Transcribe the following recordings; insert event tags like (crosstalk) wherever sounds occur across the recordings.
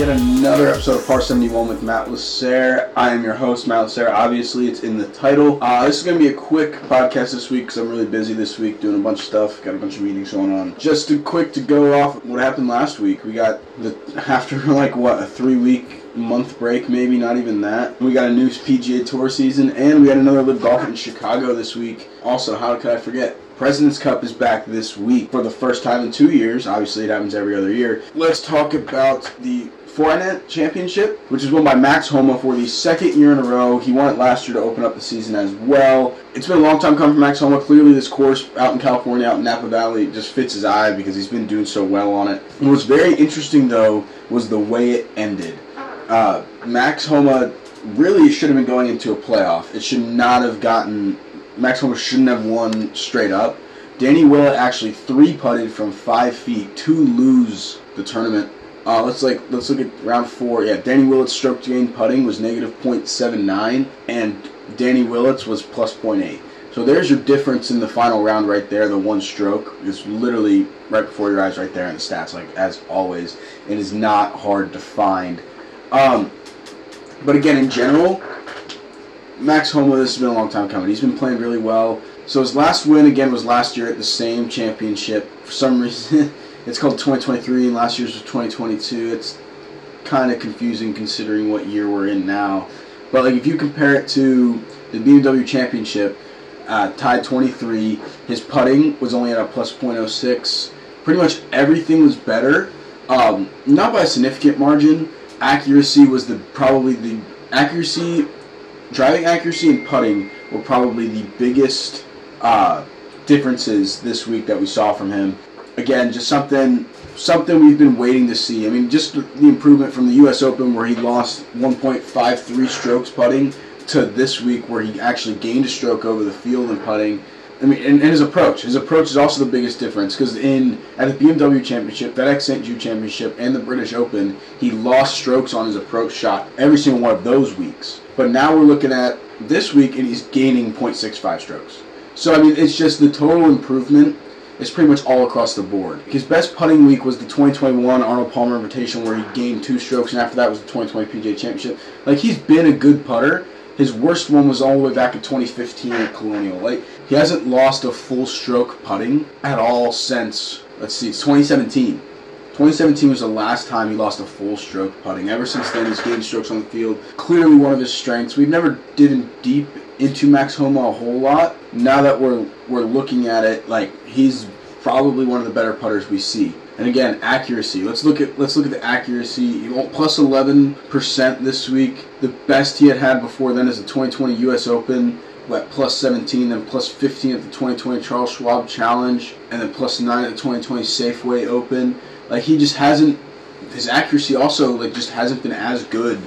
another episode of Par 71 with Matt Lasser. I am your host, Matt Lasser. Obviously, it's in the title. Uh, this is going to be a quick podcast this week because I'm really busy this week doing a bunch of stuff. Got a bunch of meetings going on. Just a quick to go off what happened last week. We got the (laughs) after like what a three week month break, maybe not even that. We got a new PGA Tour season, and we had another LIV Golf in Chicago this week. Also, how could I forget? President's Cup is back this week for the first time in two years. Obviously, it happens every other year. Let's talk about the Fortinet Championship, which is won by Max Homa for the second year in a row. He won it last year to open up the season as well. It's been a long time coming for Max Homa. Clearly, this course out in California, out in Napa Valley, just fits his eye because he's been doing so well on it. What was very interesting, though, was the way it ended. Uh, Max Homa really should have been going into a playoff. It should not have gotten Max Homa shouldn't have won straight up. Danny Willett actually three putted from five feet to lose the tournament. Uh, let's like let's look at round four. Yeah, Danny Willett's stroke gain putting was negative .79, and Danny Willett's was plus .8. So there's your difference in the final round right there. The one stroke is literally right before your eyes, right there in the stats. Like as always, it is not hard to find. Um, but again, in general, Max Homa, this has been a long time coming. He's been playing really well. So his last win again was last year at the same championship. For some reason, (laughs) it's called 2023, and last year's was 2022. It's kind of confusing considering what year we're in now. But like if you compare it to the BMW Championship, uh, tied 23, his putting was only at a plus .06. Pretty much everything was better, um, not by a significant margin. Accuracy was the probably the accuracy driving accuracy and putting were probably the biggest uh, differences this week that we saw from him. Again, just something something we've been waiting to see. I mean, just the improvement from the U.S. Open where he lost 1.53 strokes putting to this week where he actually gained a stroke over the field in putting. I mean, and, and his approach. His approach is also the biggest difference because in at the BMW Championship, FedEx St. Jude Championship, and the British Open, he lost strokes on his approach shot every single one of those weeks. But now we're looking at this week, and he's gaining 0.65 strokes. So I mean, it's just the total improvement is pretty much all across the board. His best putting week was the 2021 Arnold Palmer Invitation, where he gained two strokes, and after that was the 2020 PGA Championship. Like he's been a good putter. His worst one was all the way back in 2015 at Colonial. Like he hasn't lost a full stroke putting at all since let's see, it's 2017. 2017 was the last time he lost a full stroke putting. Ever since then, he's gained strokes on the field. Clearly, one of his strengths. We've never did deep into Max Homa a whole lot. Now that we're we're looking at it, like he's probably one of the better putters we see. And again, accuracy. Let's look at let's look at the accuracy. Plus Plus 11 percent this week. The best he had had before then is the 2020 U.S. Open at plus 17, then plus 15 at the 2020 Charles Schwab Challenge, and then plus 9 at the 2020 Safeway Open. Like he just hasn't his accuracy also like just hasn't been as good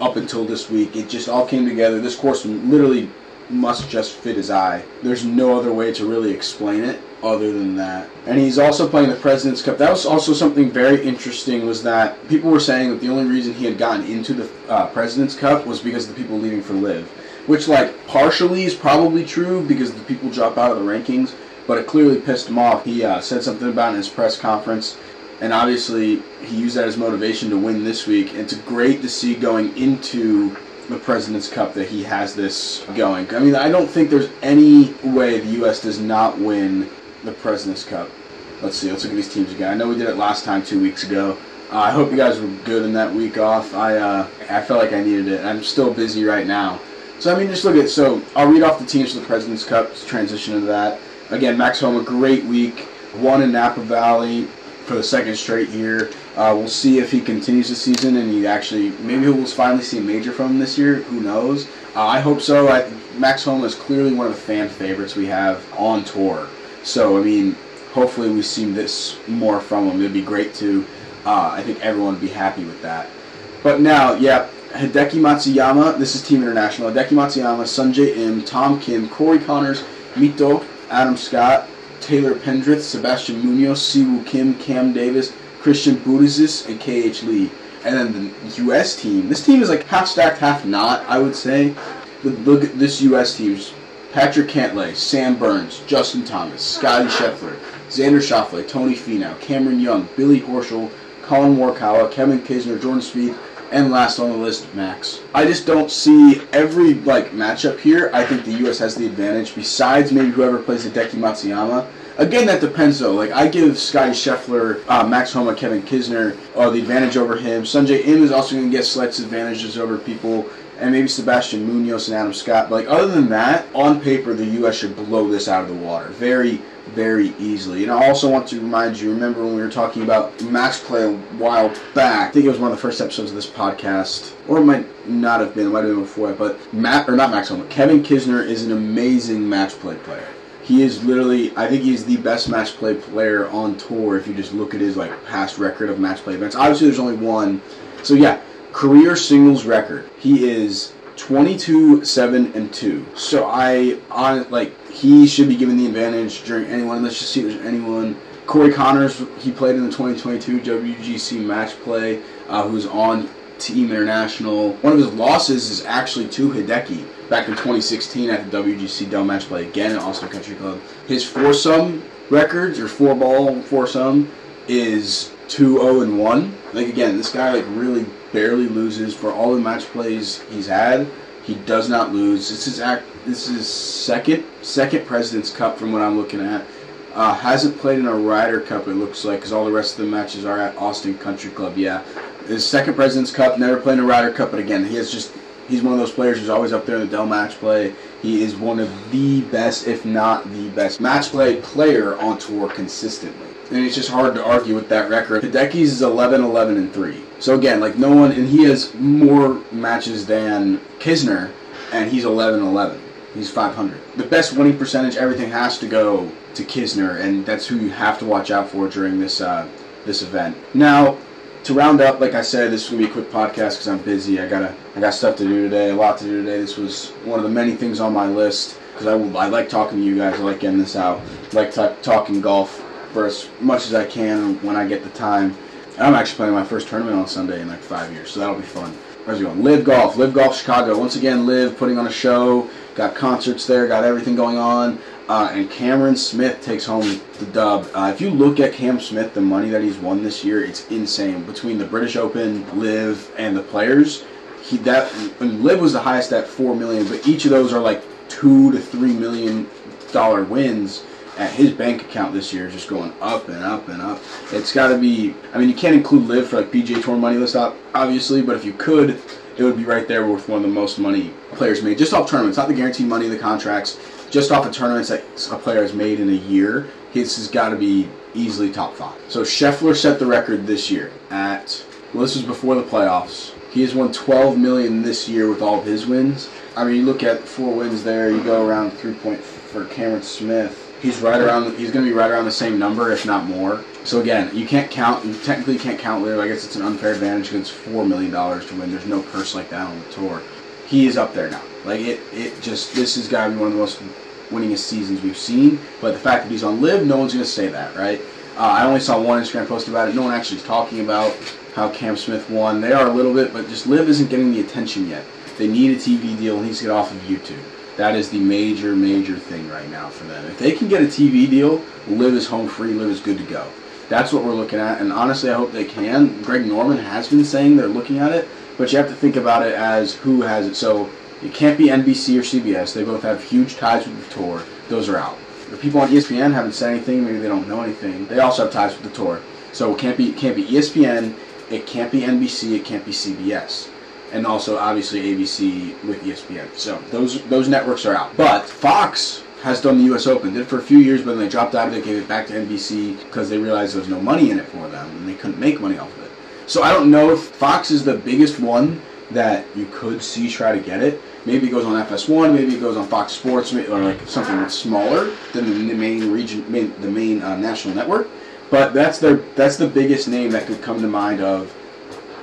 up until this week. It just all came together. This course literally must just fit his eye. There's no other way to really explain it other than that. And he's also playing the President's Cup. That was also something very interesting was that people were saying that the only reason he had gotten into the uh, President's Cup was because of the people leaving for LIV, Which, like, partially is probably true because the people drop out of the rankings, but it clearly pissed him off. He uh, said something about in his press conference and obviously he used that as motivation to win this week. And it's great to see going into the President's Cup that he has this going. I mean, I don't think there's any way the U.S. does not win the President's Cup. Let's see. Let's look at these teams again. I know we did it last time two weeks ago. Uh, I hope you guys were good in that week off. I uh, I felt like I needed it. I'm still busy right now. So I mean, just look at. So I'll read off the teams for the President's Cup. Transition into that. Again, Max Homa, great week. One in Napa Valley for the second straight year. Uh, we'll see if he continues the season and he actually maybe we'll finally see a major from him this year. Who knows? Uh, I hope so. I, Max Homa is clearly one of the fan favorites we have on tour. So I mean, hopefully we see this more from him. It'd be great to. Uh, I think everyone would be happy with that. But now, yeah, Hideki Matsuyama. This is Team International. Hideki Matsuyama, Sungjae Im, Tom Kim, Corey Conners, Mito, Adam Scott, Taylor Pendrith, Sebastian Munoz, Siwoo Kim, Cam Davis, Christiaan Bezuidenhout, and KH Lee. And then the U.S. team. This team is like half stacked, half not, I would say. But look at this U.S. team. Patrick Cantlay, Sam Burns, Justin Thomas, Scotty Scheffler, Xander Schauffele, Tony Finau, Cameron Young, Billy Horschel, Collin Morikawa, Kevin Kisner, Jordan Spieth, And last on the list, Max. I just don't see every like matchup here. I think the U.S. has the advantage. Besides maybe whoever plays the Hideki Matsuyama. Again, that depends though. Like I give Scotty Scheffler, uh, Max Homa, Kevin Kisner uh, the advantage over him. Sungjae Im is also going to get slight advantages over people and maybe Sebastian Munoz and Adam Scott. But like other than that, on paper, the U.S. should blow this out of the water very, very easily. And I also want to remind you, remember when we were talking about match play a while back? I think it was one of the first episodes of this podcast, or it might not have been. It might have been before. But Matt, or not Max Homa, Kevin Kisner is an amazing match play player. He is literally, I think he's the best match play player on tour. If you just look at his like past record of match play events, obviously there's only one. So yeah, career singles record. He is 22 7 and 2 so i on like he should be given the advantage during anyone let's just see if there's anyone corey Conners, he played in the 2022 wgc match play uh, who's on team international one of his losses is actually to hideki back in 2016 at the wgc dell match play again at austin country club his foursome records or four ball foursome is 2-0 and 1 like again this guy like really barely loses for all the match plays he's had. He does not lose. This is act. This is second second President's Cup from what I'm looking at. Uh, hasn't played in a Ryder Cup. It looks like because all the rest of the matches are at Austin Country Club. Yeah, his second President's Cup. Never played in a Ryder Cup, but again, he has just. He's one of those players who's always up there in the Dell match play. He is one of the best, if not the best, match play player on tour consistently and it's just hard to argue with that record. Hideki's is 11, 11, and 3. So again, like no one, and he has more matches than Kisner, and he's 11, 11. He's 500. The best winning percentage, everything has to go to Kisner, and that's who you have to watch out for during this uh, this event. Now, to round up, like I said, this is gonna be a quick podcast because I'm busy. I gotta, I got stuff to do today, a lot to do today. This was one of the many things on my list because I, I like talking to you guys. I like getting this out. I like t- talking golf for as much as I can when I get the time. And I'm actually playing my first tournament on Sunday in like five years, so that'll be fun. Where's it going? LIV Golf, LIV Golf Chicago. Once again, LIV putting on a show, got concerts there, got everything going on. Uh, and Cameron Smith takes home the dub. Uh, if you look at Cam Smith, the money that he's won this year, it's insane. Between the British Open, LIV, and the Players, he that LIV was the highest at four million, but each of those are like two to three million dollar wins at his bank account this year just going up and up and up. It's got to be. I mean, you can't include LIV for like PGA Tour money list, obviously, but if you could, it would be right there with one of the most money players made just off tournaments, not the guaranteed money, the contracts, just off of tournaments that a player has made in a year. His has got to be easily top five. So Scheffler set the record this year at. Well, this was before the playoffs. He has won 12 million this year with all of his wins. I mean, you look at four wins there. You go around three point for Cameron Smith he's right around. He's going to be right around the same number, if not more. So again, you can't count. You technically can't count Lillard. I guess it's an unfair advantage because it's four million dollars to win. There's no purse like that on the tour. He is up there now. Like it, it just this has got to be one of the most winningest seasons we've seen. But the fact that he's on LIV, no one's to say that, right? Uh, I only saw one Instagram post about it. No one actually talking about how Cam Smith won. They are a little bit, but just LIV isn't getting the attention yet. They need a TV deal. He needs to get off of YouTube. That is the major, major thing right now for them. If they can get a TV deal, LIV is home free, LIV is good to go. That's what we're looking at, and honestly, I hope they can. Greg Norman has been saying they're looking at it, but you have to think about it as who has it. So it can't be NBC or CBS. They both have huge ties with the tour. Those are out. The people on ESPN haven't said anything. Maybe they don't know anything. They also have ties with the tour. So it can't be it can't be ESPN. It can't be NBC. It can't be CBS and also obviously ABC with ESPN. So those those networks are out. But Fox has done the U.S. Open. Did it for a few years, but then they dropped out of it, gave it back to NBC because they realized there was no money in it for them, and they couldn't make money off of it. So I don't know if Fox is the biggest one that you could see try to get it. Maybe it goes on FS1, maybe it goes on Fox Sports, or like something that's smaller than the main region, main, the main uh, national network. But that's their that's the biggest name that could come to mind of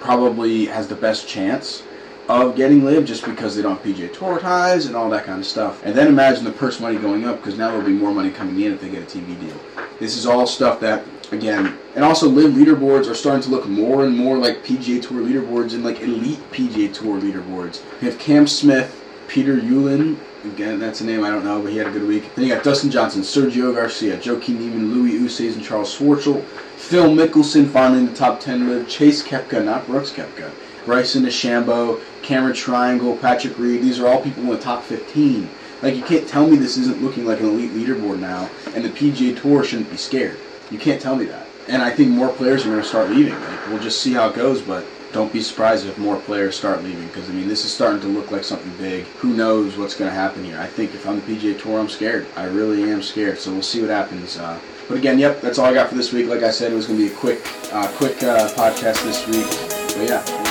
probably has the best chance of getting live just because they don't have PGA Tour ties and all that kind of stuff. And then imagine the purse money going up because now there'll be more money coming in if they get a TV deal. This is all stuff that, again, and also live leaderboards are starting to look more and more like PGA Tour leaderboards and like elite PGA Tour leaderboards. You have Cam Smith, Peter Uihlein, again, that's a name I don't know, but he had a good week. Then you got Dustin Johnson, Sergio Garcia, Joaquin Niemann, Louis Oosthuizen, and Charl Schwartzel. Phil Mickelson finally in the top 10 live. Chase Koepka, not Brooks Koepka. Bryson DeChambeau, Cameron Tringale, Patrick Reed. These are all people in the top 15. Like you can't tell me this isn't looking like an elite leaderboard now, and the PGA Tour shouldn't be scared. You can't tell me that. And I think more players are going to start leaving. Like we'll just see how it goes, but don't be surprised if more players start leaving because I mean this is starting to look like something big. Who knows what's going to happen here? I think if I'm the PGA Tour, I'm scared. I really am scared. So we'll see what happens. Uh, but again, yep, that's all I got for this week. Like I said, it was going to be a quick, uh, quick uh, podcast this week. But yeah.